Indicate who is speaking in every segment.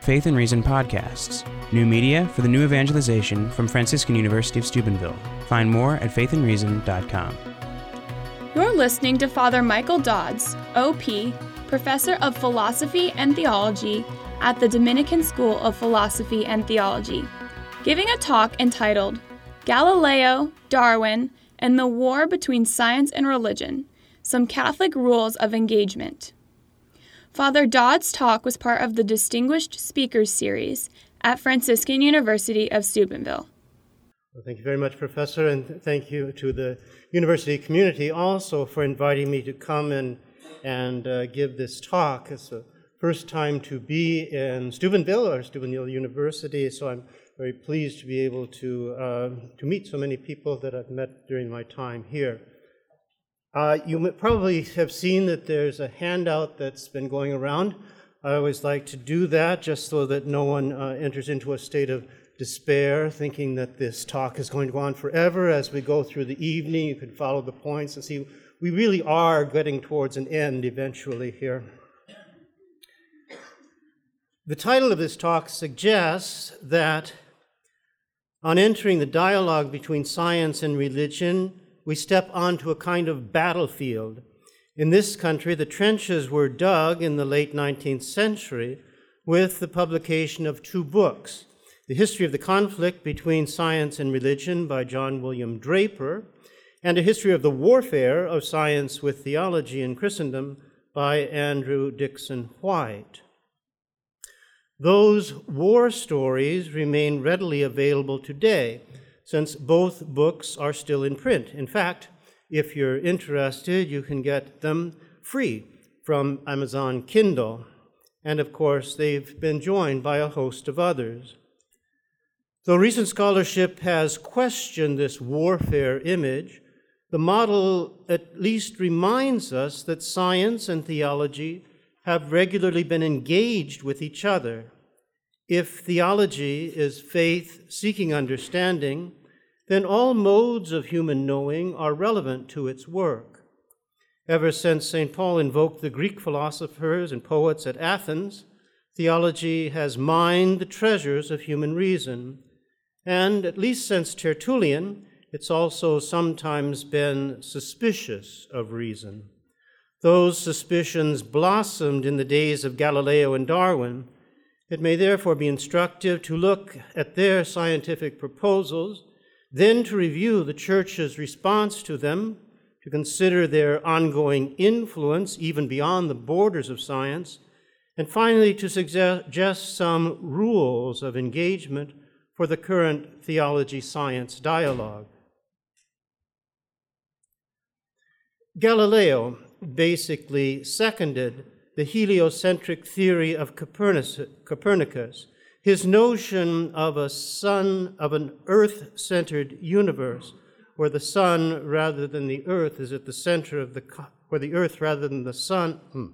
Speaker 1: Faith and Reason podcasts, new media for the new evangelization from Franciscan University of Steubenville. Find more at faithandreason.com.
Speaker 2: You're listening to Father Michael Dodds, OP, Professor of Philosophy and Theology at the Dominican School of Philosophy and Theology, giving a talk entitled Galileo, Darwin, and the War Between Science and Religion Some Catholic Rules of Engagement. Father Dodds' talk was part of the Distinguished Speakers Series at Franciscan University of Steubenville.
Speaker 3: Well, thank you very much, Professor, and thank you to the university community also for inviting me to come and, and uh, give this talk. It's the first time to be in Steubenville or Steubenville University, so I'm very pleased to be able to, uh, to meet so many people that I've met during my time here. Uh, you probably have seen that there's a handout that's been going around. I always like to do that just so that no one uh, enters into a state of despair, thinking that this talk is going to go on forever. As we go through the evening, you can follow the points and see we really are getting towards an end eventually here. The title of this talk suggests that on entering the dialogue between science and religion, we step onto a kind of battlefield. In this country, the trenches were dug in the late 19th century with the publication of two books The History of the Conflict Between Science and Religion by John William Draper, and A History of the Warfare of Science with Theology in Christendom by Andrew Dickson White. Those war stories remain readily available today since both books are still in print. In fact, if you're interested, you can get them free from Amazon Kindle. And of course, they've been joined by a host of others. Though recent scholarship has questioned this warfare image, the model at least reminds us that science and theology have regularly been engaged with each other. If theology is faith seeking understanding, then all modes of human knowing are relevant to its work. Ever since St. Paul invoked the Greek philosophers and poets at Athens, theology has mined the treasures of human reason. And at least since Tertullian, it's also sometimes been suspicious of reason. Those suspicions blossomed in the days of Galileo and Darwin. It may therefore be instructive to look at their scientific proposals then to review the church's response to them, to consider their ongoing influence even beyond the borders of science, and finally to suggest some rules of engagement for the current theology science dialogue. Galileo basically seconded the heliocentric theory of Copernicus his notion of a sun, of an earth centered universe, where the sun rather than the earth is at the center of the, where the earth rather than the sun, hmm,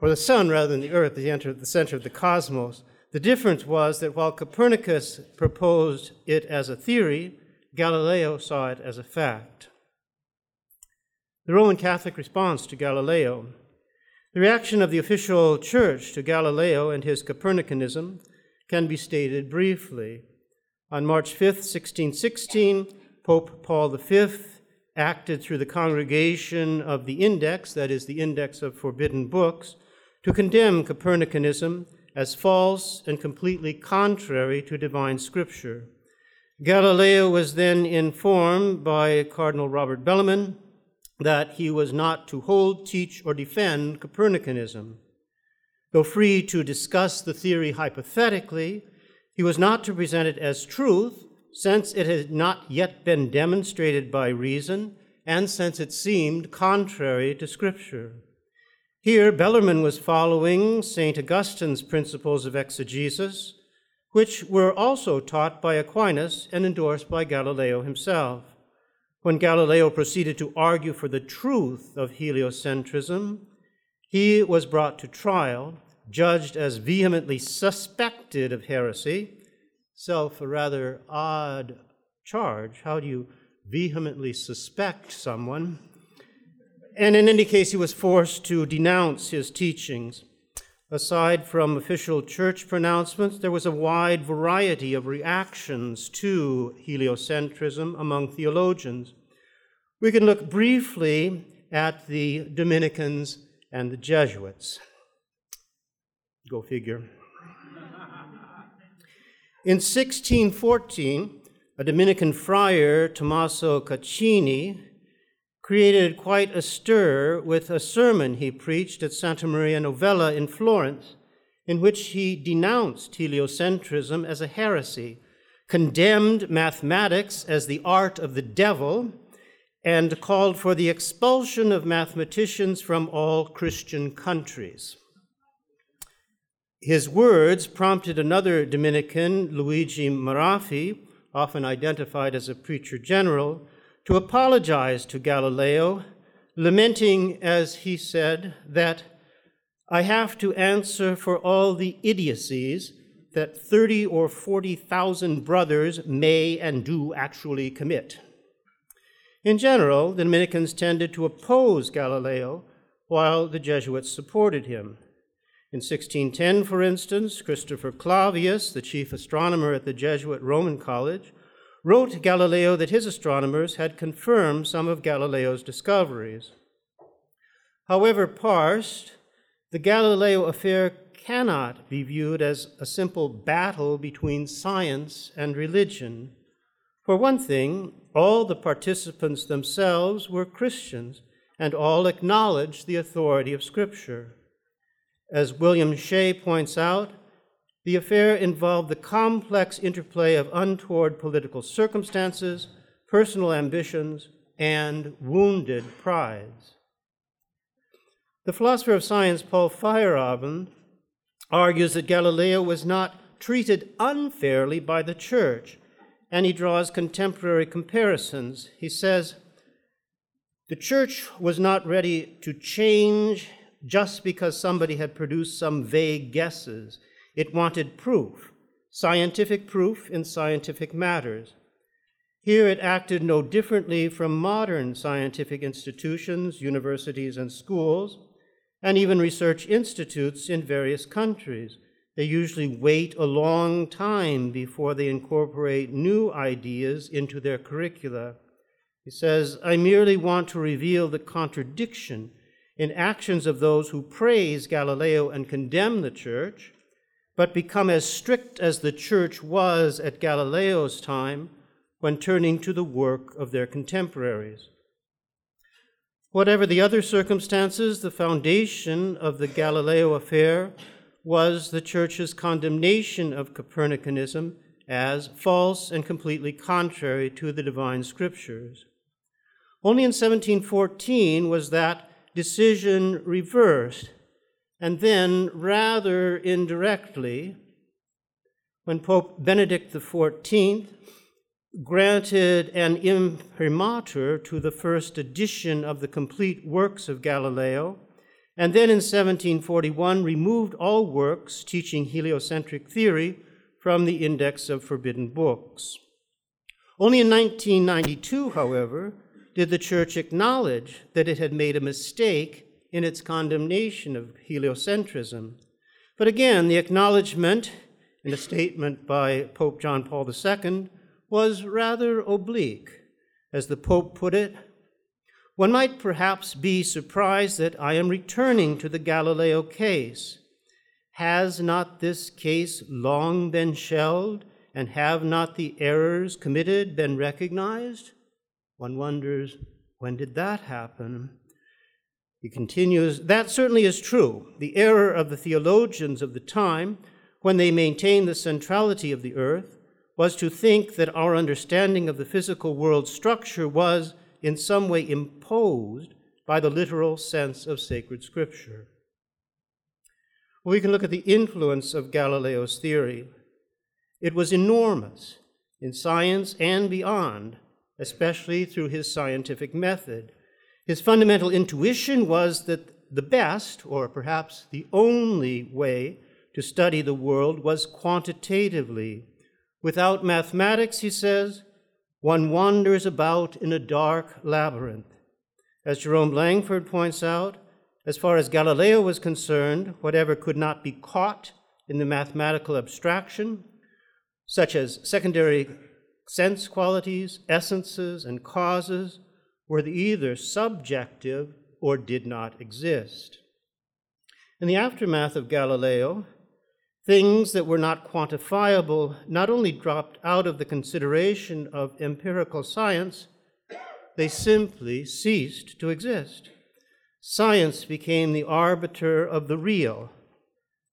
Speaker 3: or the sun rather than the earth is at the center of the cosmos. The difference was that while Copernicus proposed it as a theory, Galileo saw it as a fact. The Roman Catholic response to Galileo. The reaction of the official church to Galileo and his Copernicanism can be stated briefly. On March 5, 1616, Pope Paul V acted through the congregation of the Index, that is, the Index of Forbidden Books, to condemn Copernicanism as false and completely contrary to divine scripture. Galileo was then informed by Cardinal Robert Bellarmine that he was not to hold, teach, or defend Copernicanism. Though free to discuss the theory hypothetically, he was not to present it as truth, since it had not yet been demonstrated by reason, and since it seemed contrary to Scripture. Here, Bellarmine was following St. Augustine's principles of exegesis, which were also taught by Aquinas and endorsed by Galileo himself. When Galileo proceeded to argue for the truth of heliocentrism, he was brought to trial, judged as vehemently suspected of heresy, self a rather odd charge. How do you vehemently suspect someone? And in any case, he was forced to denounce his teachings. Aside from official church pronouncements, there was a wide variety of reactions to heliocentrism among theologians. We can look briefly at the Dominicans and the Jesuits. Go figure. In 1614, a Dominican friar, Tommaso Caccini, created quite a stir with a sermon he preached at Santa Maria Novella in Florence, in which he denounced heliocentrism as a heresy, condemned mathematics as the art of the devil, and called for the expulsion of mathematicians from all Christian countries. His words prompted another Dominican, Luigi Maraffi, often identified as a preacher general, to apologize to Galileo, lamenting, as he said, that I have to answer for all the idiocies that 30 or 40,000 brothers may and do actually commit. In general, the Dominicans tended to oppose Galileo, while the Jesuits supported him. In 1610, for instance, Christopher Clavius, the chief astronomer at the Jesuit Roman College, wrote Galileo that his astronomers had confirmed some of Galileo's discoveries. However parsed, the Galileo affair cannot be viewed as a simple battle between science and religion. For one thing, all the participants themselves were Christians, and all acknowledged the authority of Scripture. As William Shea points out, the affair involved the complex interplay of untoward political circumstances, personal ambitions, and wounded prides. The philosopher of science Paul Feyerabend argues that Galileo was not treated unfairly by the church, and he draws contemporary comparisons. He says, The church was not ready to change just because somebody had produced some vague guesses. It wanted proof, scientific proof in scientific matters. Here it acted no differently from modern scientific institutions, universities, and schools, and even research institutes in various countries. They usually wait a long time before they incorporate new ideas into their curricula. He says, I merely want to reveal the contradiction in actions of those who praise Galileo and condemn the church, but become as strict as the church was at Galileo's time when turning to the work of their contemporaries. Whatever the other circumstances, the foundation of the Galileo affair was the church's condemnation of Copernicanism as false and completely contrary to the divine scriptures. Only in 1714 was that decision reversed. And then, rather indirectly, when Pope Benedict XIV granted an imprimatur to the first edition of the complete works of Galileo, and then in 1741 removed all works teaching heliocentric theory from the Index of Forbidden Books. Only in 1992, however, did the church acknowledge that it had made a mistake in its condemnation of heliocentrism. But again, the acknowledgement in a statement by Pope John Paul II was rather oblique. As the Pope put it, one might perhaps be surprised that I am returning to the Galileo case. Has not this case long been shelved, and have not the errors committed been recognized? One wonders, when did that happen? He continues, that certainly is true. The error of the theologians of the time, when they maintained the centrality of the earth, was to think that our understanding of the physical world structure was in some way imposed by the literal sense of sacred scripture. We can look at the influence of Galileo's theory. It was enormous in science and beyond, especially through his scientific method. His fundamental intuition was that the best, or perhaps the only way to study the world was quantitatively. Without mathematics, he says, one wanders about in a dark labyrinth. As Jerome Langford points out, As far as Galileo was concerned, whatever could not be caught in the mathematical abstraction, such as secondary sense qualities, essences, and causes, were either subjective or did not exist. In the aftermath of Galileo, things that were not quantifiable not only dropped out of the consideration of empirical science, they simply ceased to exist. Science became the arbiter of the real.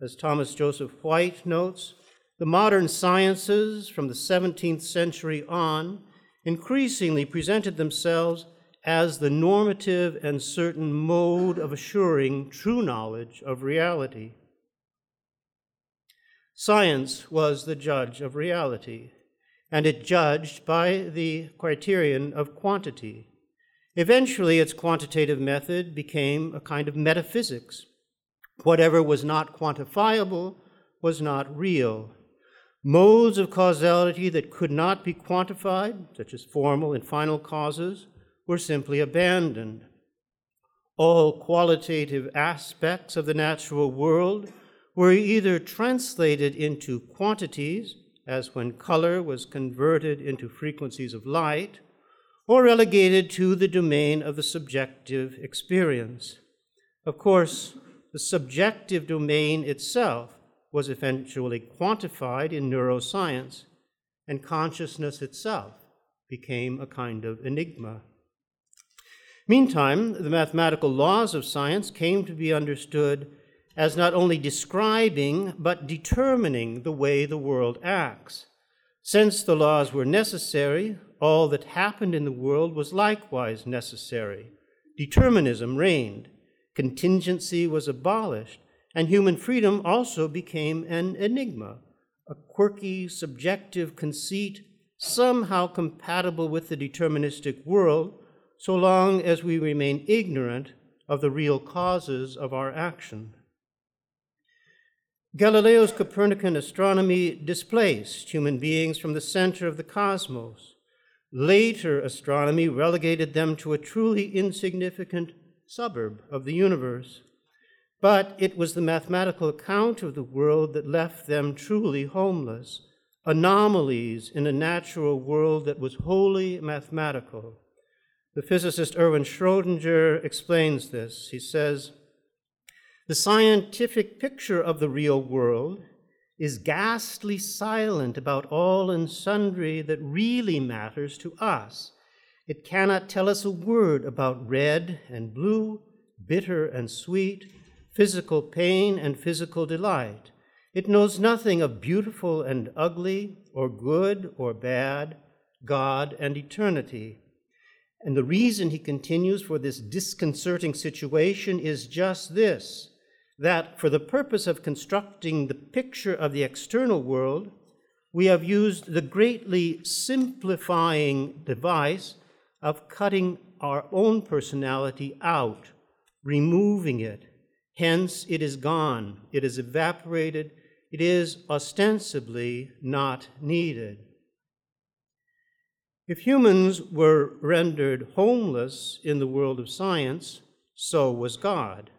Speaker 3: As Thomas Joseph White notes, the modern sciences from the 17th century on increasingly presented themselves as the normative and certain mode of assuring true knowledge of reality. Science was the judge of reality, and it judged by the criterion of quantity. Eventually, its quantitative method became a kind of metaphysics. Whatever was not quantifiable was not real. Modes of causality that could not be quantified, such as formal and final causes, were simply abandoned. All qualitative aspects of the natural world were either translated into quantities, as when color was converted into frequencies of light, or relegated to the domain of the subjective experience. Of course, the subjective domain itself was eventually quantified in neuroscience, and consciousness itself became a kind of enigma. Meantime, the mathematical laws of science came to be understood as not only describing, but determining the way the world acts. Since the laws were necessary, all that happened in the world was likewise necessary. Determinism reigned, contingency was abolished, and human freedom also became an enigma, a quirky, subjective conceit somehow compatible with the deterministic world, so long as we remain ignorant of the real causes of our action. Galileo's Copernican astronomy displaced human beings from the center of the cosmos. Later astronomy relegated them to a truly insignificant suburb of the universe. But it was the mathematical account of the world that left them truly homeless, anomalies in a natural world that was wholly mathematical. The physicist Erwin Schrödinger explains this. He says, The scientific picture of the real world is ghastly silent about all and sundry that really matters to us. It cannot tell us a word about red and blue, bitter and sweet, physical pain and physical delight. It knows nothing of beautiful and ugly, or good or bad, God and eternity. And the reason, he continues, for this disconcerting situation is just this that for the purpose of constructing the picture of the external world, we have used the greatly simplifying device of cutting our own personality out, removing it, Hence, it is gone, it is evaporated, it is ostensibly not needed. If humans were rendered homeless in the world of science, so was God.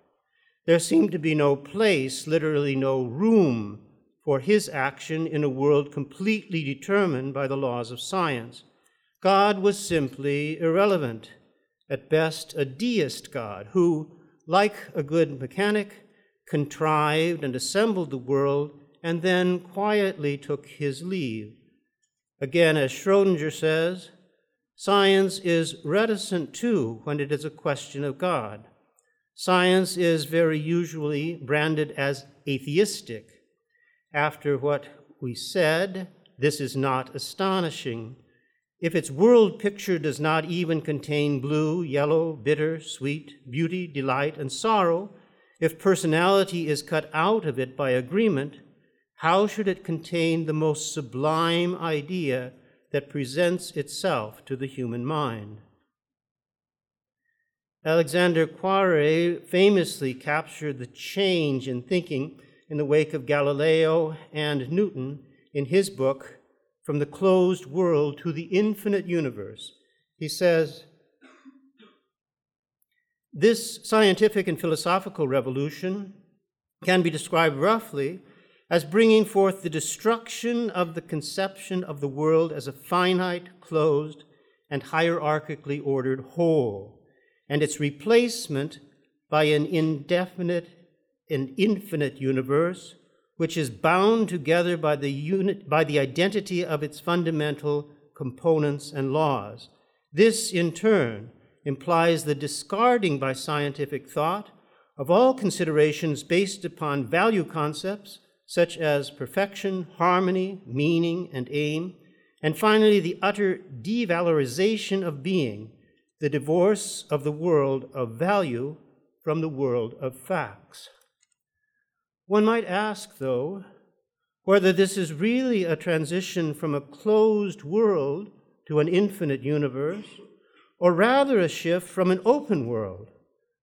Speaker 3: There seemed to be no place, literally no room, for his action in a world completely determined by the laws of science. God was simply irrelevant, at best a deist God who, like a good mechanic, contrived and assembled the world and then quietly took his leave. Again, as Schrodinger says, science is reticent too when it is a question of God. Science is very usually branded as atheistic. After what we said, this is not astonishing. If its world picture does not even contain blue, yellow, bitter, sweet, beauty, delight, and sorrow, if personality is cut out of it by agreement, how should it contain the most sublime idea that presents itself to the human mind? Alexander Koyré famously captured the change in thinking in the wake of Galileo and Newton in his book, from the closed world to the infinite universe. He says, This scientific and philosophical revolution can be described roughly as bringing forth the destruction of the conception of the world as a finite, closed, and hierarchically ordered whole, and its replacement by an indefinite and infinite universe which is bound together by the, unit, by the identity of its fundamental components and laws. This, in turn, implies the discarding by scientific thought of all considerations based upon value concepts such as perfection, harmony, meaning, and aim, and finally, the utter devalorization of being, the divorce of the world of value from the world of facts. One might ask, though, whether this is really a transition from a closed world to an infinite universe, or rather a shift from an open world,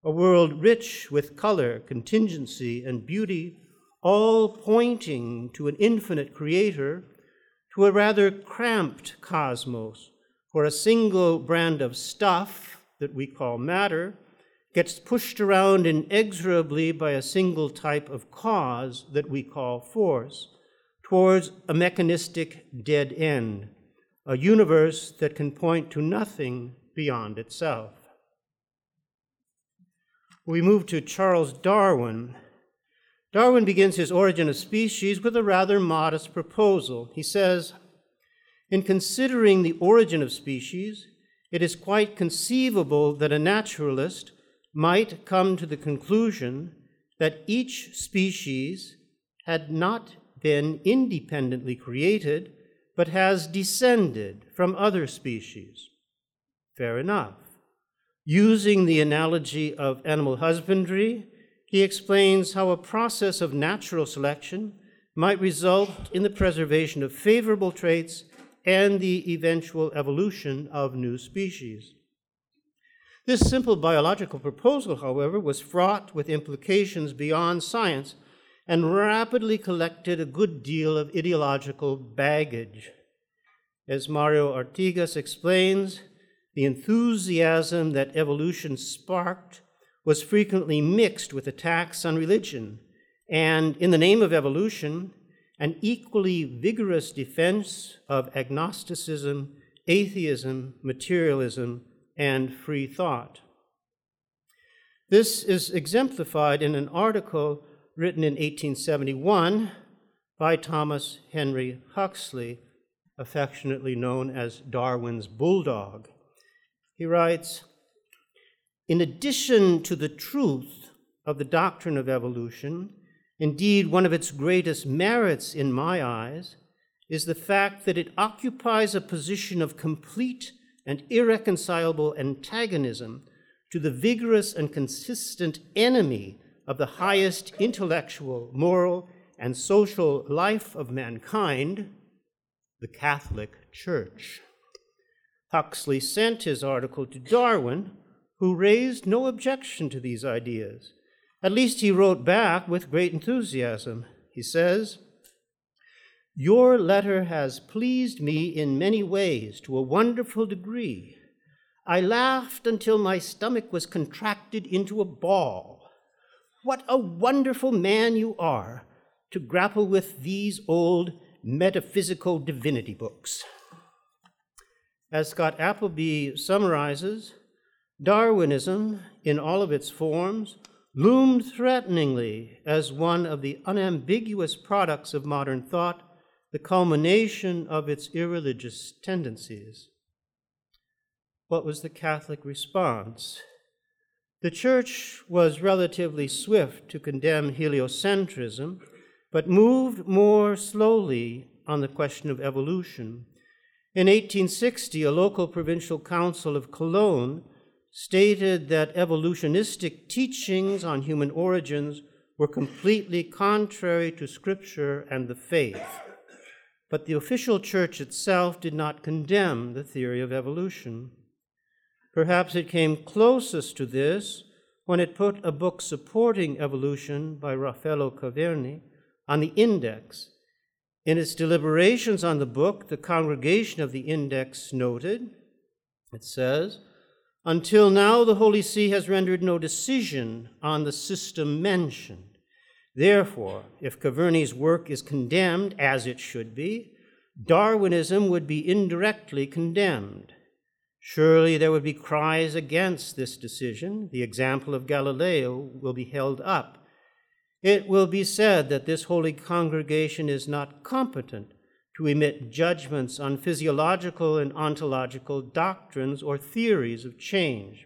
Speaker 3: a world rich with color, contingency, and beauty all pointing to an infinite creator, to a rather cramped cosmos where a single brand of stuff that we call matter gets pushed around inexorably by a single type of cause that we call force towards a mechanistic dead end, a universe that can point to nothing beyond itself. We move to Charles Darwin Darwin begins his Origin of Species with a rather modest proposal. He says, In considering the origin of species, it is quite conceivable that a naturalist might come to the conclusion that each species had not been independently created, but has descended from other species. Fair enough. Using the analogy of animal husbandry, he explains how a process of natural selection might result in the preservation of favorable traits and the eventual evolution of new species. This simple biological proposal, however, was fraught with implications beyond science and rapidly collected a good deal of ideological baggage. As Mariano Artigas explains, the enthusiasm that evolution sparked was frequently mixed with attacks on religion, and in the name of evolution, an equally vigorous defense of agnosticism, atheism, materialism, and free thought. This is exemplified in an article written in 1871 by Thomas Henry Huxley, affectionately known as Darwin's Bulldog. He writes, in addition to the truth of the doctrine of evolution, indeed, one of its greatest merits in my eyes is the fact that it occupies a position of complete and irreconcilable antagonism to the vigorous and consistent enemy of the highest intellectual, moral, and social life of mankind, the Catholic Church. Huxley sent his article to Darwin who raised no objection to these ideas. At least he wrote back with great enthusiasm. He says, Your letter has pleased me in many ways to a wonderful degree. I laughed until my stomach was contracted into a ball. What a wonderful man you are to grapple with these old metaphysical divinity books. As Scott Appleby summarizes, Darwinism, in all of its forms, loomed threateningly as one of the unambiguous products of modern thought, the culmination of its irreligious tendencies. What was the Catholic response? The Church was relatively swift to condemn heliocentrism, but moved more slowly on the question of evolution. In 1860, a local provincial council of Cologne stated that evolutionistic teachings on human origins were completely contrary to Scripture and the faith. But the official church itself did not condemn the theory of evolution. Perhaps it came closest to this when it put a book supporting evolution by Raffaello Caverni on the index. In its deliberations on the book, the congregation of the index noted, it says, Until now, the Holy See has rendered no decision on the system mentioned. Therefore, if Caverni's work is condemned, as it should be, Darwinism would be indirectly condemned. Surely there would be cries against this decision. The example of Galileo will be held up. It will be said that this holy congregation is not competent to emit judgments on physiological and ontological doctrines or theories of change.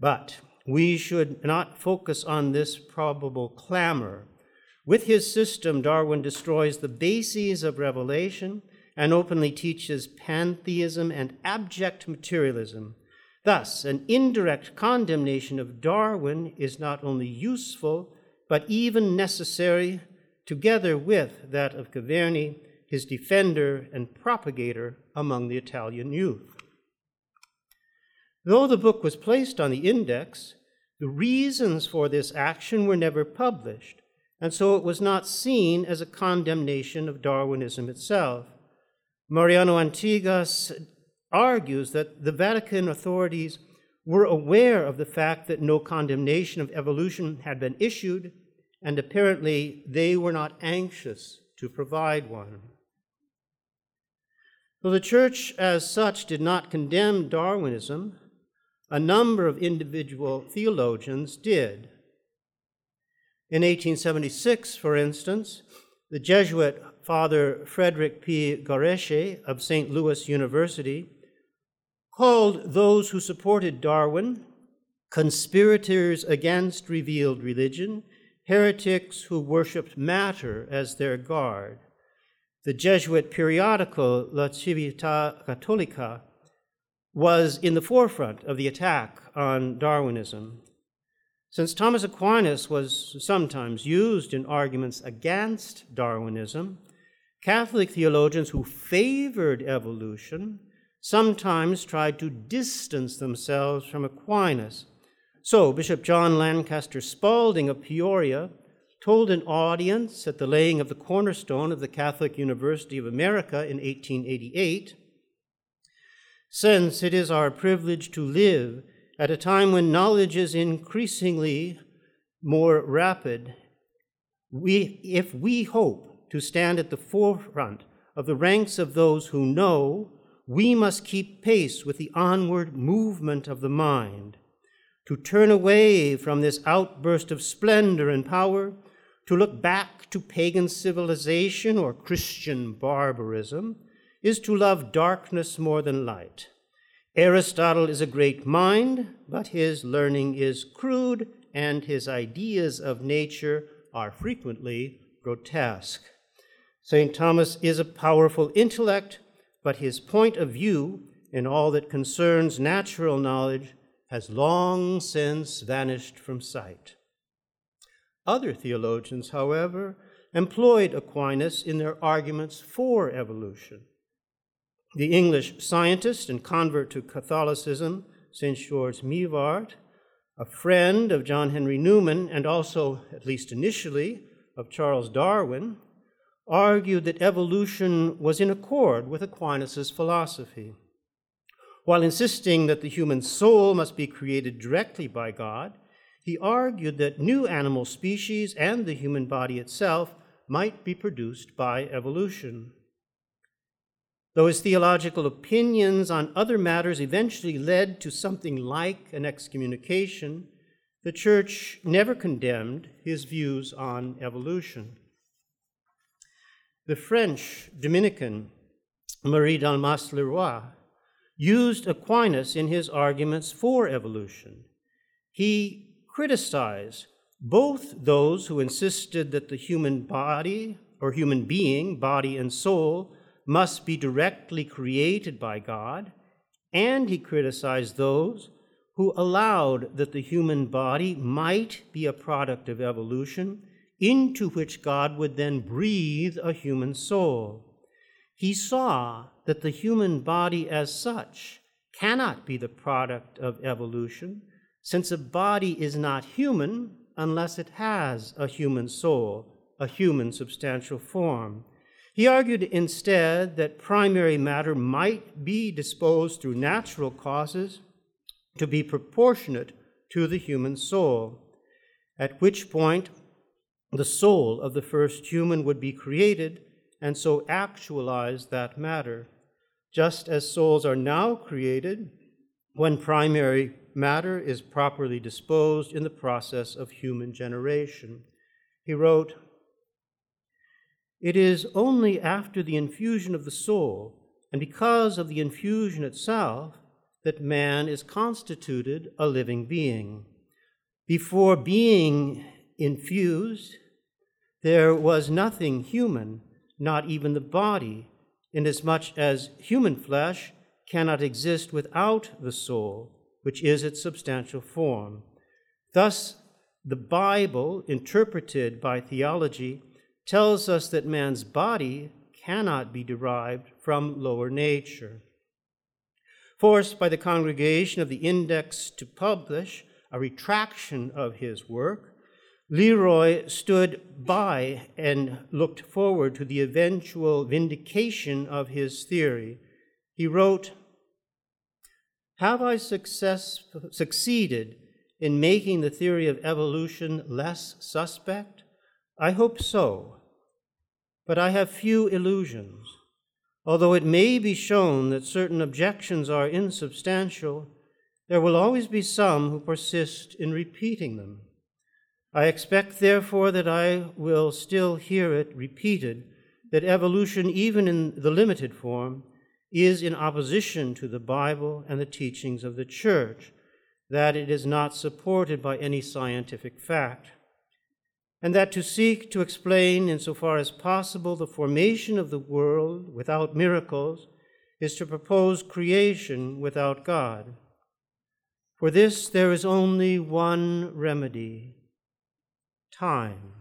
Speaker 3: But we should not focus on this probable clamor. With his system, Darwin destroys the bases of revelation and openly teaches pantheism and abject materialism. Thus, an indirect condemnation of Darwin is not only useful, but even necessary, together with that of Caverni his defender and propagator among the Italian youth. Though the book was placed on the index, the reasons for this action were never published, and so it was not seen as a condemnation of Darwinism itself. Mariano Artigas argues that the Vatican authorities were aware of the fact that no condemnation of evolution had been issued, and apparently they were not anxious to provide one. Though the church as such did not condemn Darwinism, a number of individual theologians did. In 1876, for instance, the Jesuit Father Frederick P. Garesché of St. Louis University called those who supported Darwin conspirators against revealed religion, heretics who worshiped matter as their God the Jesuit periodical La Civiltà Cattolica was in the forefront of the attack on Darwinism. Since Thomas Aquinas was sometimes used in arguments against Darwinism, Catholic theologians who favored evolution sometimes tried to distance themselves from Aquinas. So, Bishop John Lancaster Spalding of Peoria told an audience at the laying of the cornerstone of the Catholic University of America in 1888 Since it is our privilege to live at a time when knowledge is increasingly more rapid, we, if we hope to stand at the forefront of the ranks of those who know, we must keep pace with the onward movement of the mind. To turn away from this outburst of splendor and power to look back to pagan civilization or Christian barbarism is to love darkness more than light. Aristotle is a great mind, but his learning is crude and his ideas of nature are frequently grotesque. St. Thomas is a powerful intellect, but his point of view in all that concerns natural knowledge has long since vanished from sight. Other theologians, however, employed Aquinas in their arguments for evolution. The English scientist and convert to Catholicism, St. George Mivart, a friend of John Henry Newman and also, at least initially, of Charles Darwin, argued that evolution was in accord with Aquinas' philosophy. While insisting that the human soul must be created directly by God, he argued that new animal species and the human body itself might be produced by evolution. Though his theological opinions on other matters eventually led to something like an excommunication, the Church never condemned his views on evolution. The French Dominican Marie Dalmace Leroy used Aquinas in his arguments for evolution. He criticized both those who insisted that the human body or human being, body and soul, must be directly created by God, and he criticized those who allowed that the human body might be a product of evolution into which God would then breathe a human soul. He saw that the human body as such cannot be the product of evolution, since a body is not human unless it has a human soul, a human substantial form. He argued instead that primary matter might be disposed through natural causes to be proportionate to the human soul, at which point the soul of the first human would be created and so actualize that matter, just as souls are now created when primary matter is properly disposed in the process of human generation. He wrote, It is only after the infusion of the soul, and because of the infusion itself, that man is constituted a living being. Before being infused, there was nothing human, not even the body, inasmuch as human flesh cannot exist without the soul, which is its substantial form. Thus, the Bible, interpreted by theology, tells us that man's body cannot be derived from lower nature. Forced by the congregation of the Index to publish a retraction of his work, Leroy stood by and looked forward to the eventual vindication of his theory. He wrote, Have I success, succeeded in making the theory of evolution less suspect? I hope so, but I have few illusions. Although it may be shown that certain objections are insubstantial, there will always be some who persist in repeating them. I expect, therefore, that I will still hear it repeated that evolution, even in the limited form, is in opposition to the Bible and the teachings of the Church, that it is not supported by any scientific fact and that to seek to explain, insofar as possible, the formation of the world without miracles is to propose creation without God. For this, there is only one remedy time.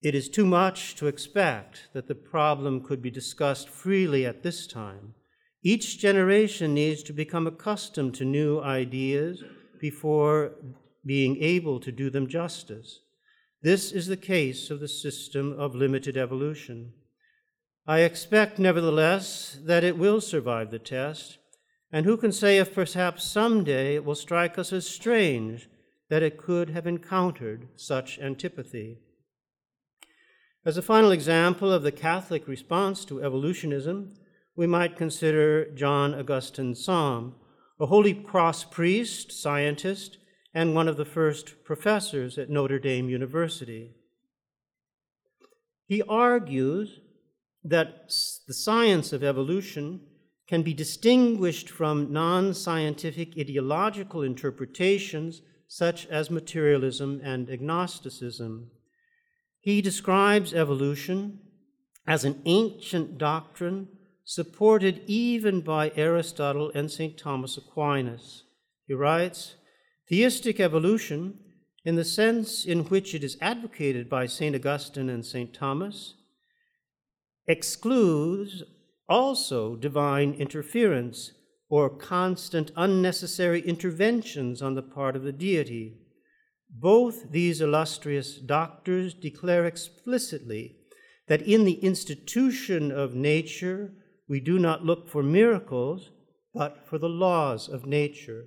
Speaker 3: It is too much to expect that the problem could be discussed freely at this time. Each generation needs to become accustomed to new ideas before being able to do them justice. This is the case of the system of limited evolution. I expect, nevertheless, that it will survive the test, and who can say if perhaps someday it will strike us as strange that it could have encountered such antipathy? As a final example of the Catholic response to evolutionism, we might consider John Augustine Zahm, a Holy Cross priest, scientist, and one of the first professors at Notre Dame University. He argues that the science of evolution can be distinguished from non scientific ideological interpretations such as materialism and agnosticism. He describes evolution as an ancient doctrine supported even by Aristotle and St. Thomas Aquinas. He writes, Theistic evolution, in the sense in which it is advocated by St. Augustine and St. Thomas, excludes also divine interference or constant unnecessary interventions on the part of the deity. Both these illustrious doctors declare explicitly that in the institution of nature we do not look for miracles, but for the laws of nature.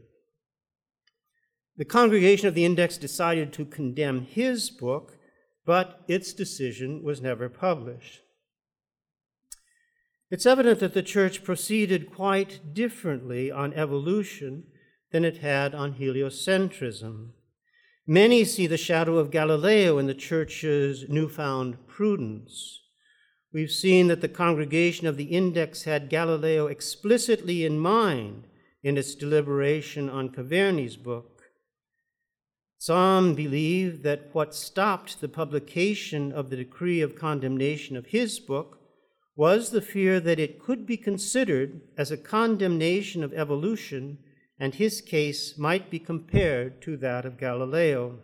Speaker 3: The congregation of the Index decided to condemn his book, but its decision was never published. It's evident that the church proceeded quite differently on evolution than it had on heliocentrism. Many see the shadow of Galileo in the church's newfound prudence. We've seen that the congregation of the Index had Galileo explicitly in mind in its deliberation on Caverni's book. Some believe that what stopped the publication of the decree of condemnation of his book was the fear that it could be considered as a condemnation of evolution, and his case might be compared to that of Galileo.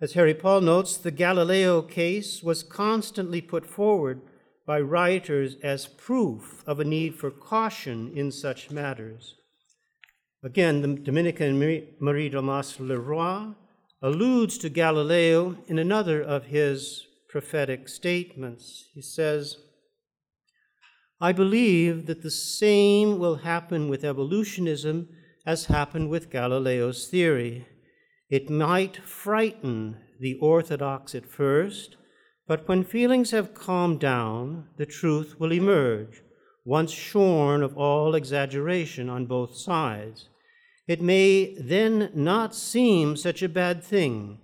Speaker 3: As Harry Paul notes, the Galileo case was constantly put forward by writers as proof of a need for caution in such matters. Again, the Dominican Marie Dalmace Leroy alludes to Galileo in another of his prophetic statements. He says, I believe that the same will happen with evolutionism as happened with Galileo's theory. It might frighten the orthodox at first, but when feelings have calmed down, the truth will emerge, once shorn of all exaggeration on both sides. It may then not seem such a bad thing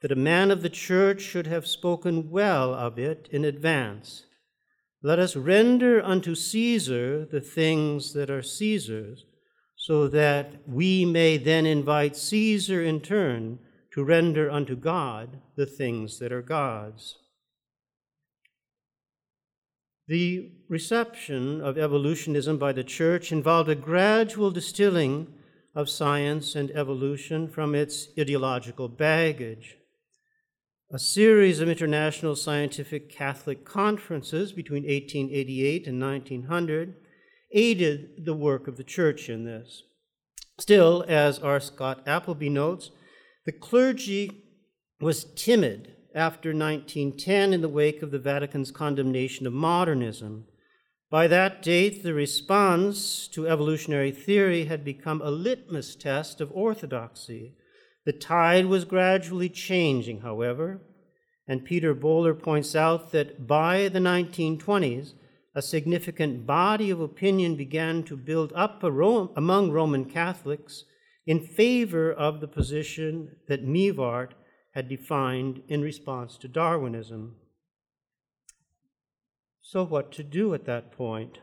Speaker 3: that a man of the church should have spoken well of it in advance. Let us render unto Caesar the things that are Caesar's, so that we may then invite Caesar in turn to render unto God the things that are God's. The reception of evolutionism by the church involved a gradual distilling of science and evolution from its ideological baggage. A series of international scientific Catholic conferences between 1888 and 1900 aided the work of the church in this. Still, as R. Scott Appleby notes, the clergy was timid after 1910 in the wake of the Vatican's condemnation of modernism. By that date, the response to evolutionary theory had become a litmus test of orthodoxy. The tide was gradually changing, however, and Peter Bowler points out that by the 1920s, a significant body of opinion began to build up among Roman Catholics in favor of the position that Mivart had defined in response to Darwinism. So, what to do at that point?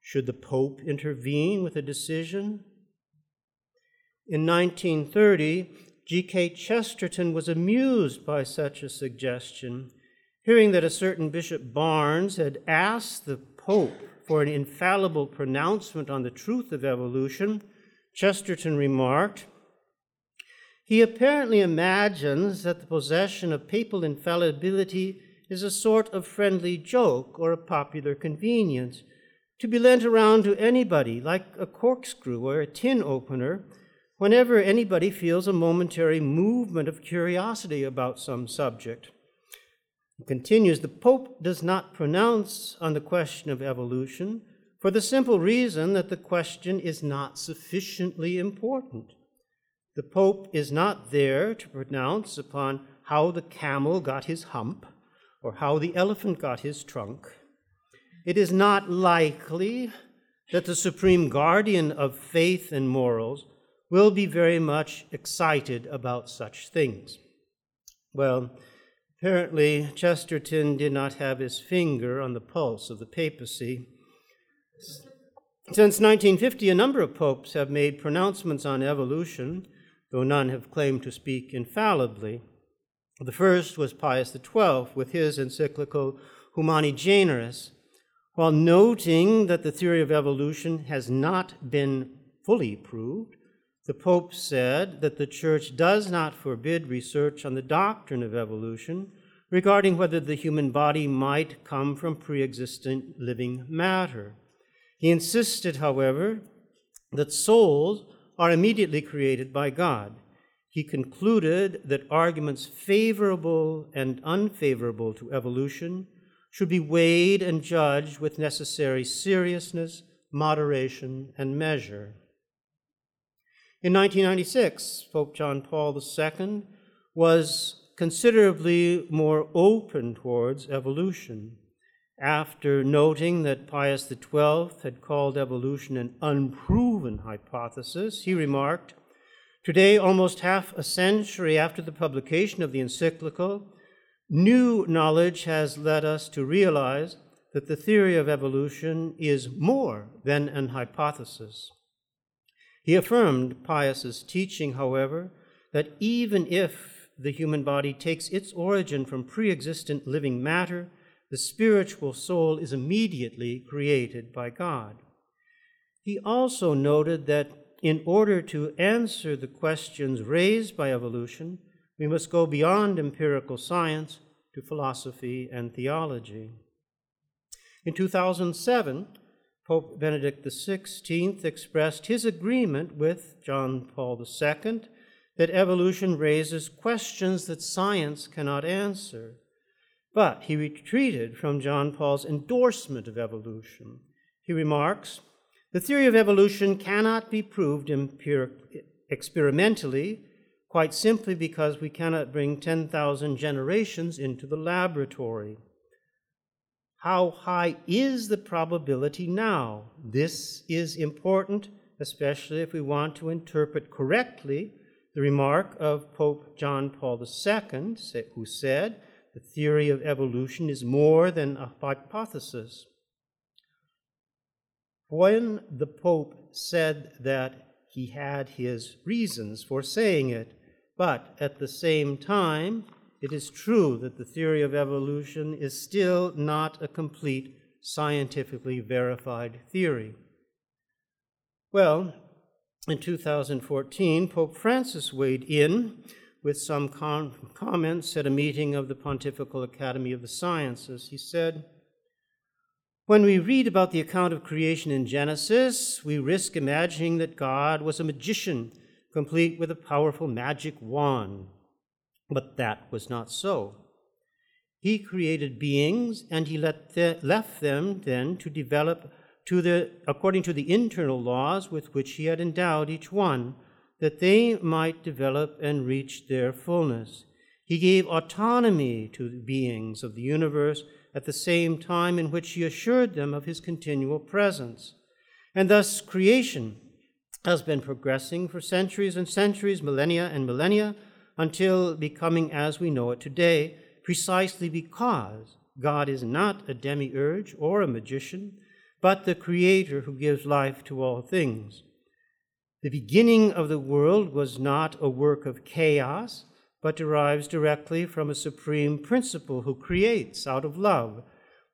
Speaker 3: Should the Pope intervene with a decision? In 1930, G.K. Chesterton was amused by such a suggestion. Hearing that a certain Bishop Barnes had asked the Pope for an infallible pronouncement on the truth of evolution, Chesterton remarked, He apparently imagines that the possession of papal infallibility is a sort of friendly joke or a popular convenience, to be lent around to anybody, like a corkscrew or a tin opener, whenever anybody feels a momentary movement of curiosity about some subject. He continues The Pope does not pronounce on the question of evolution for the simple reason that the question is not sufficiently important. The Pope is not there to pronounce upon how the camel got his hump or how the elephant got his trunk. It is not likely that the supreme guardian of faith and morals will be very much excited about such things. Well, apparently, Chesterton did not have his finger on the pulse of the papacy. Since 1950, a number of popes have made pronouncements on evolution, though none have claimed to speak infallibly. The first was Pius XII with his encyclical Humani Generis. While noting that the theory of evolution has not been fully proved, the Pope said that the Church does not forbid research on the doctrine of evolution regarding whether the human body might come from pre existent living matter. He insisted, however, that souls are immediately created by God. He concluded that arguments favorable and unfavorable to evolution should be weighed and judged with necessary seriousness, moderation, and measure. In 1996, Pope John Paul II was considerably more open towards evolution after noting that Pius XII had called evolution an unproven hypothesis, he remarked, Today, almost half a century after the publication of the encyclical, new knowledge has led us to realize that the theory of evolution is more than an hypothesis. He affirmed Pius's teaching, however, that even if the human body takes its origin from pre existent living matter, the spiritual soul is immediately created by God. He also noted that in order to answer the questions raised by evolution, we must go beyond empirical science to philosophy and theology. In 2007, Pope Benedict XVI expressed his agreement with John Paul II that evolution raises questions that science cannot answer But he retreated from John Paul's endorsement of evolution. He remarks The theory of evolution cannot be proved experimentally, quite simply because we cannot bring 10,000 generations into the laboratory. How high is the probability now? This is important, especially if we want to interpret correctly the remark of Pope John Paul II, who said, The theory of evolution is more than a hypothesis. When the Pope said that, he had his reasons for saying it, but at the same time, it is true that the theory of evolution is still not a complete scientifically verified theory. Well, in 2014, Pope Francis weighed in with some com- comments at a meeting of the Pontifical Academy of the Sciences. He said, When we read about the account of creation in Genesis, we risk imagining that God was a magician, complete with a powerful magic wand. But that was not so. He created beings and he left them then to develop to the, according to the internal laws with which he had endowed each one, that they might develop and reach their fullness. He gave autonomy to the beings of the universe at the same time in which he assured them of his continual presence. And thus, creation has been progressing for centuries and centuries, millennia and millennia, until becoming as we know it today, precisely because God is not a demiurge or a magician, but the Creator who gives life to all things. The beginning of the world was not a work of chaos, but derives directly from a supreme principle who creates out of love.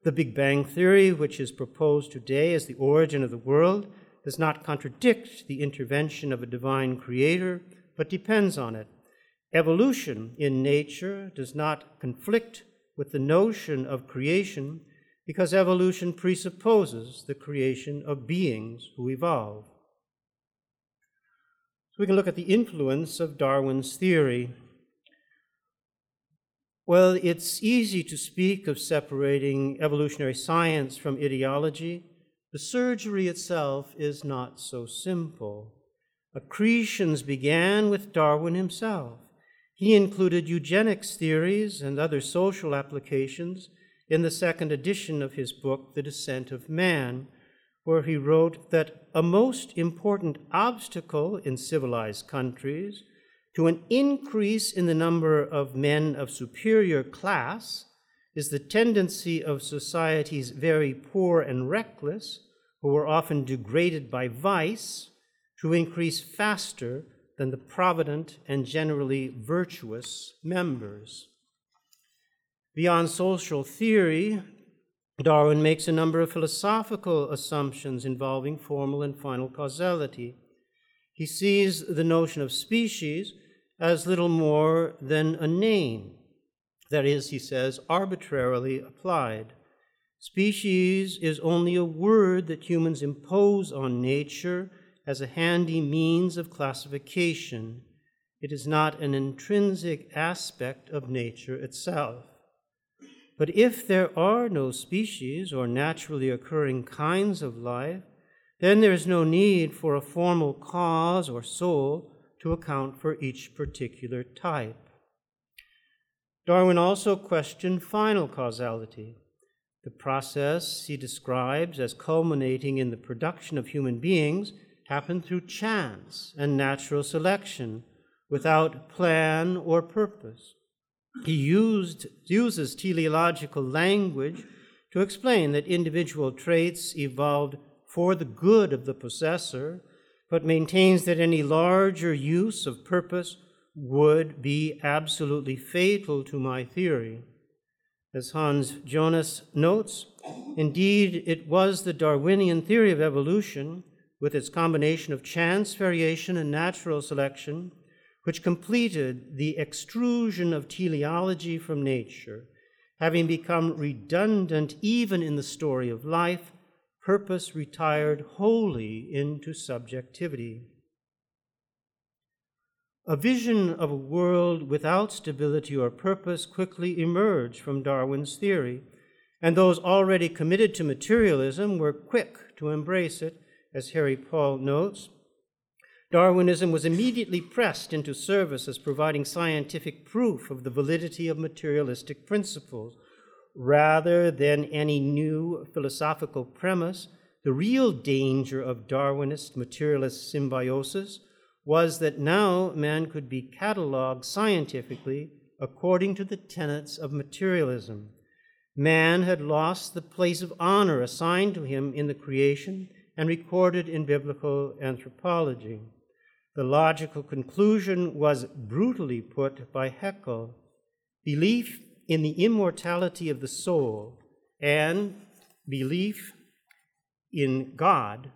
Speaker 3: The Big Bang Theory, which is proposed today as the origin of the world, does not contradict the intervention of a divine creator, but depends on it. Evolution in nature does not conflict with the notion of creation, because evolution presupposes the creation of beings who evolve. So we can look at the influence of Darwin's theory. Well, it's easy to speak of separating evolutionary science from ideology. The surgery itself is not so simple. Accretions began with Darwin himself. He included eugenics theories and other social applications in the second edition of his book, The Descent of Man, where he wrote that a most important obstacle in civilized countries to an increase in the number of men of superior class is the tendency of societies very poor and reckless, who are often degraded by vice, to increase faster than the provident and generally virtuous members. Beyond social theory, Darwin makes a number of philosophical assumptions involving formal and final causality. He sees the notion of species as little more than a name, that is, he says, arbitrarily applied. Species is only a word that humans impose on nature as a handy means of classification. It is not an intrinsic aspect of nature itself. But if there are no species or naturally occurring kinds of life, then there is no need for a formal cause or soul to account for each particular type. Darwin also questioned final causality. The process he describes as culminating in the production of human beings happened through chance and natural selection without plan or purpose. He used, uses teleological language to explain that individual traits evolved for the good of the possessor, but maintains that any larger use of purpose would be absolutely fatal to my theory. As Hans Jonas notes, indeed, it was the Darwinian theory of evolution, with its combination of chance, variation, and natural selection, which completed the extrusion of teleology from nature, having become redundant even in the story of life, purpose retired wholly into subjectivity. A vision of a world without stability or purpose quickly emerged from Darwin's theory, and those already committed to materialism were quick to embrace it, as Harry Paul notes. Darwinism was immediately pressed into service as providing scientific proof of the validity of materialistic principles. Rather than any new philosophical premise, the real danger of Darwinist materialist symbiosis was that now man could be cataloged scientifically according to the tenets of materialism. Man had lost the place of honor assigned to him in the creation and recorded in biblical anthropology. The logical conclusion was brutally put by Haeckel belief in the immortality of the soul and belief in God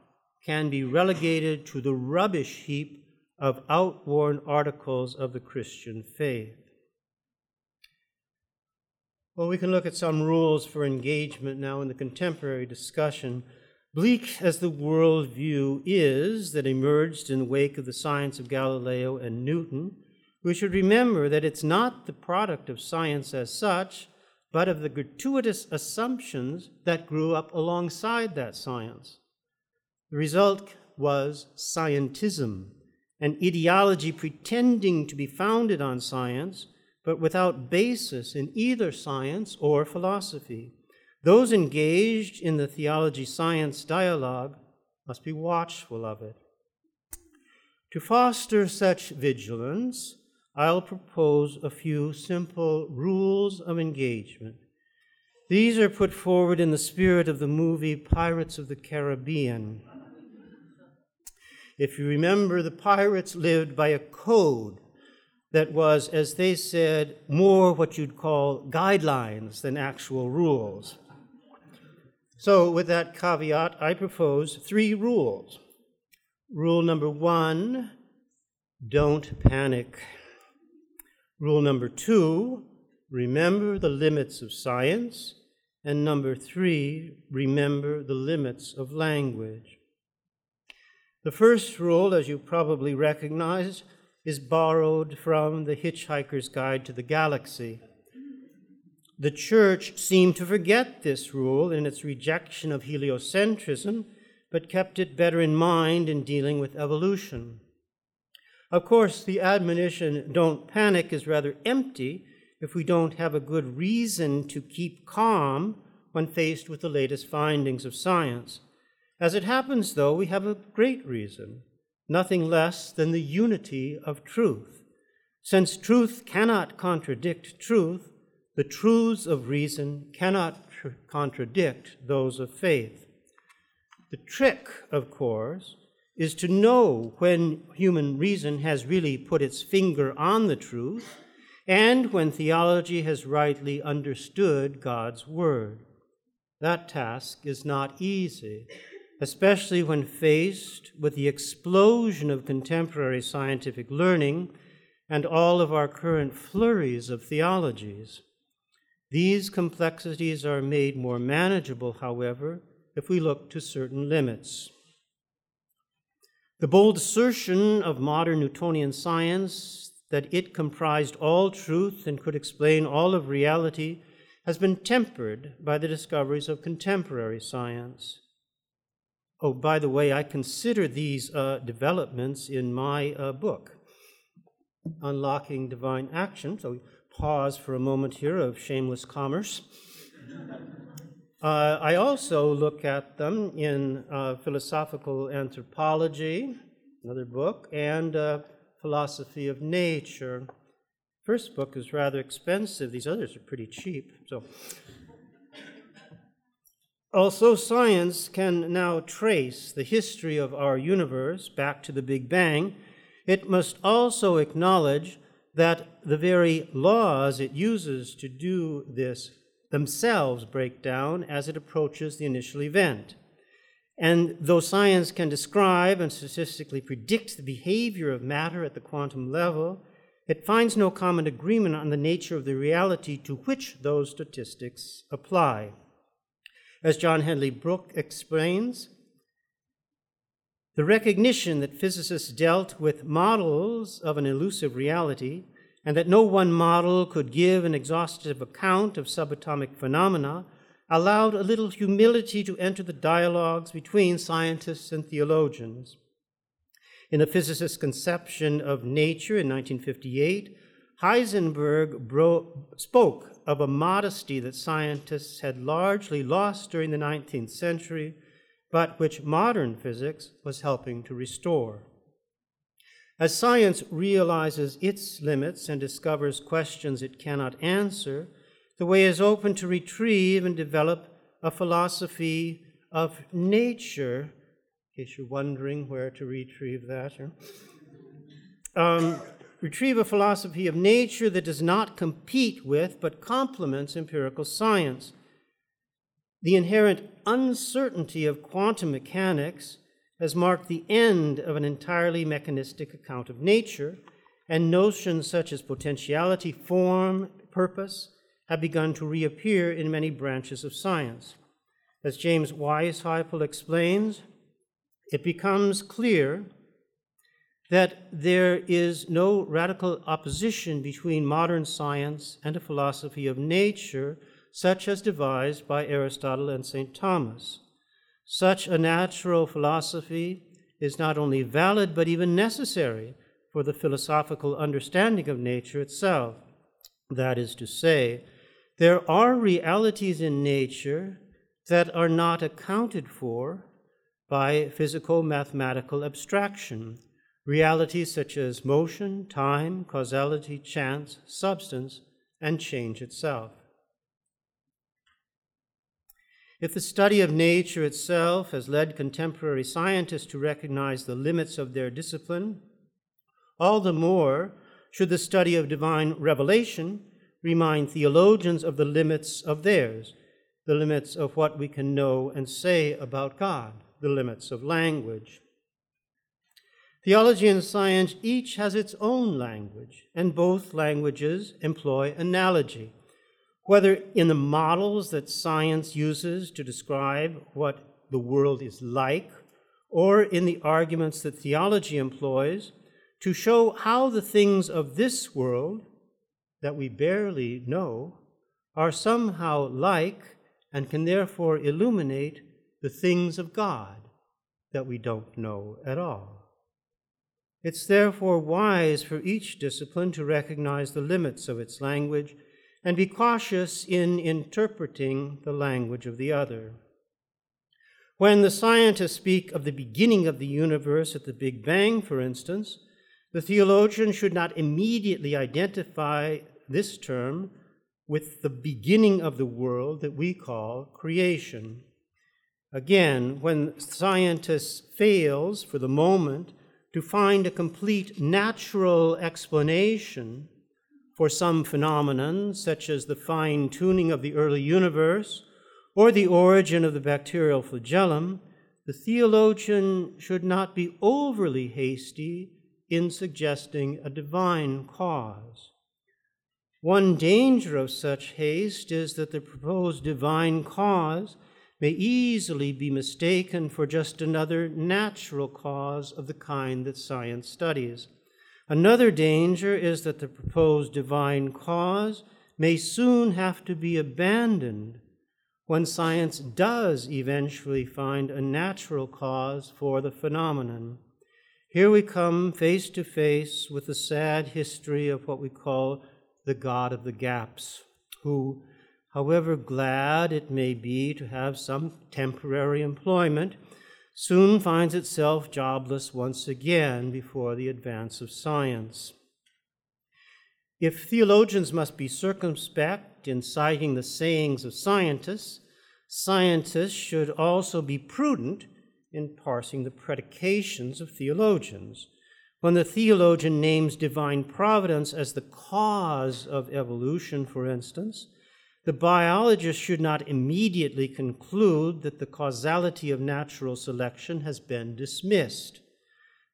Speaker 3: can be relegated to the rubbish heap of outworn articles of the Christian faith. Well, we can look at some rules for engagement now in the contemporary discussion. Bleak as the worldview is that emerged in the wake of the science of Galileo and Newton, we should remember that it's not the product of science as such, but of the gratuitous assumptions that grew up alongside that science. The result was scientism, an ideology pretending to be founded on science, but without basis in either science or philosophy. Those engaged in the theology science dialogue must be watchful of it. To foster such vigilance, I'll propose a few simple rules of engagement. These are put forward in the spirit of the movie Pirates of the Caribbean. If you remember, the pirates lived by a code that was, as they said, more what you'd call guidelines than actual rules. So, with that caveat, I propose three rules. Rule number one don't panic. Rule number two remember the limits of science. And number three, remember the limits of language. The first rule, as you probably recognize, is borrowed from the Hitchhiker's Guide to the Galaxy. The church seemed to forget this rule in its rejection of heliocentrism, but kept it better in mind in dealing with evolution. Of course, the admonition, don't panic, is rather empty if we don't have a good reason to keep calm when faced with the latest findings of science. As it happens, though, we have a great reason, nothing less than the unity of truth. Since truth cannot contradict truth, the truths of reason cannot tr- contradict those of faith. The trick, of course, is to know when human reason has really put its finger on the truth and when theology has rightly understood God's Word. That task is not easy especially when faced with the explosion of contemporary scientific learning and all of our current flurries of theologies. These complexities are made more manageable, however, if we look to certain limits. The bold assertion of modern Newtonian science that it comprised all truth and could explain all of reality has been tempered by the discoveries of contemporary science. Oh, by the way, I consider these uh, developments in my uh, book, Unlocking Divine Action. So pause for a moment here of shameless commerce. Uh, I also look at them in uh, Philosophical Anthropology, another book, and uh, Philosophy of Nature. First book is rather expensive. These others are pretty cheap. So also, science can now trace the history of our universe back to the Big Bang. It must also acknowledge that the very laws it uses to do this themselves break down as it approaches the initial event. And though science can describe and statistically predict the behavior of matter at the quantum level, it finds no common agreement on the nature of the reality to which those statistics apply. As John Henry Brooke explains, The recognition that physicists dealt with models of an elusive reality and that no one model could give an exhaustive account of subatomic phenomena allowed a little humility to enter the dialogues between scientists and theologians. In a physicist's conception of nature in 1958, Heisenberg bro- spoke of a modesty that scientists had largely lost during the 19th century, but which modern physics was helping to restore. As science realizes its limits and discovers questions it cannot answer, the way is open to retrieve and develop a philosophy of nature. In case you're wondering where to retrieve that, um, retrieve a philosophy of nature that does not compete with but complements empirical science. The inherent uncertainty of quantum mechanics has marked the end of an entirely mechanistic account of nature, and notions such as potentiality, form, purpose have begun to reappear in many branches of science. As James Weisheipl explains, it becomes clear that there is no radical opposition between modern science and a philosophy of nature such as devised by Aristotle and St. Thomas. Such a natural philosophy is not only valid but even necessary for the philosophical understanding of nature itself. That is to say, there are realities in nature that are not accounted for by physical mathematical abstraction realities such as motion, time, causality, chance, substance, and change itself. If the study of nature itself has led contemporary scientists to recognize the limits of their discipline, all the more should the study of divine revelation remind theologians of the limits of theirs, the limits of what we can know and say about God, the limits of language, Theology and science each has its own language, and both languages employ analogy. Whether in the models that science uses to describe what the world is like, or in the arguments that theology employs to show how the things of this world that we barely know are somehow like and can therefore illuminate the things of God that we don't know at all. It's therefore wise for each discipline to recognize the limits of its language and be cautious in interpreting the language of the other. When the scientists speak of the beginning of the universe at the Big Bang, for instance, the theologian should not immediately identify this term with the beginning of the world that we call creation. Again, when scientists fails for the moment to find a complete natural explanation for some phenomenon, such as the fine tuning of the early universe or the origin of the bacterial flagellum, the theologian should not be overly hasty in suggesting a divine cause. One danger of such haste is that the proposed divine cause may easily be mistaken for just another natural cause of the kind that science studies. Another danger is that the proposed divine cause may soon have to be abandoned when science does eventually find a natural cause for the phenomenon. Here we come face to face with the sad history of what we call the God of the gaps, who however glad it may be to have some temporary employment, soon finds itself jobless once again before the advance of science. If theologians must be circumspect in citing the sayings of scientists, scientists should also be prudent in parsing the predications of theologians. When the theologian names divine providence as the cause of evolution, for instance, the biologist should not immediately conclude that the causality of natural selection has been dismissed.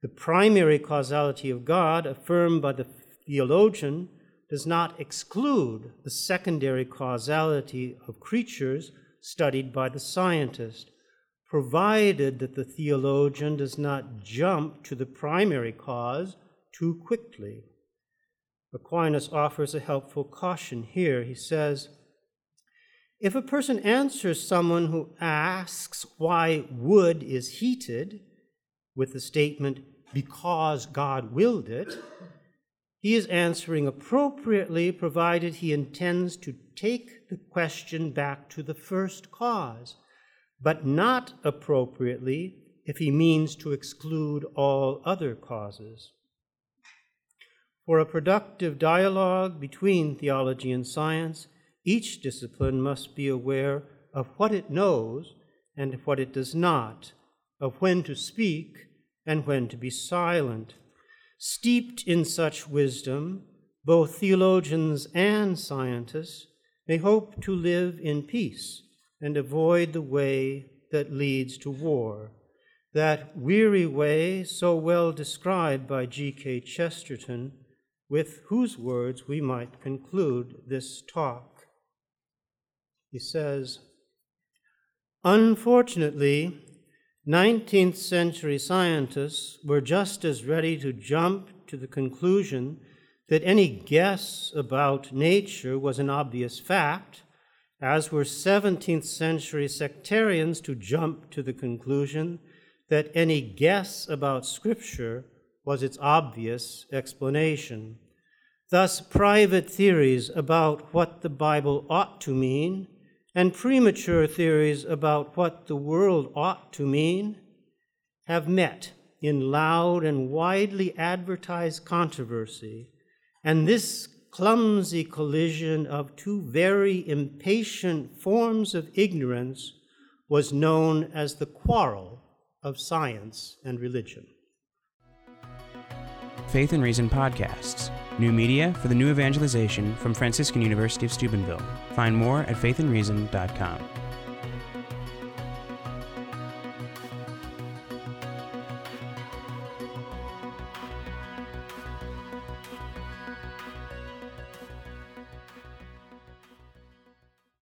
Speaker 3: The primary causality of God, affirmed by the theologian, does not exclude the secondary causality of creatures studied by the scientist. provided that the theologian does not jump to the primary cause too quickly. Aquinas offers a helpful caution here. He says, if a person answers someone who asks why wood is heated with the statement, because God willed it, he is answering appropriately, provided he intends to take the question back to the first cause, but not appropriately if he means to exclude all other causes. For a productive dialogue between theology and science, each discipline must be aware of what it knows and what it does not, of when to speak and when to be silent. Steeped in such wisdom, both theologians and scientists may hope to live in peace and avoid the way that leads to war, that weary way so well described by G.K. Chesterton, with whose words we might conclude this talk. He says, Unfortunately, 19th century scientists were just as ready to jump to the conclusion that any guess about nature was an obvious fact, as were 17th century sectarians to jump to the conclusion that any guess about Scripture was its obvious explanation. Thus, private theories about what the Bible ought to mean and premature theories about what the world ought to mean have met in loud and widely advertised controversy, and this clumsy collision of two very impatient forms of ignorance was known as the quarrel of science and religion.
Speaker 1: Faith and Reason podcasts, new media for the new evangelization from Franciscan University of Steubenville. Find more at faithandreason.com.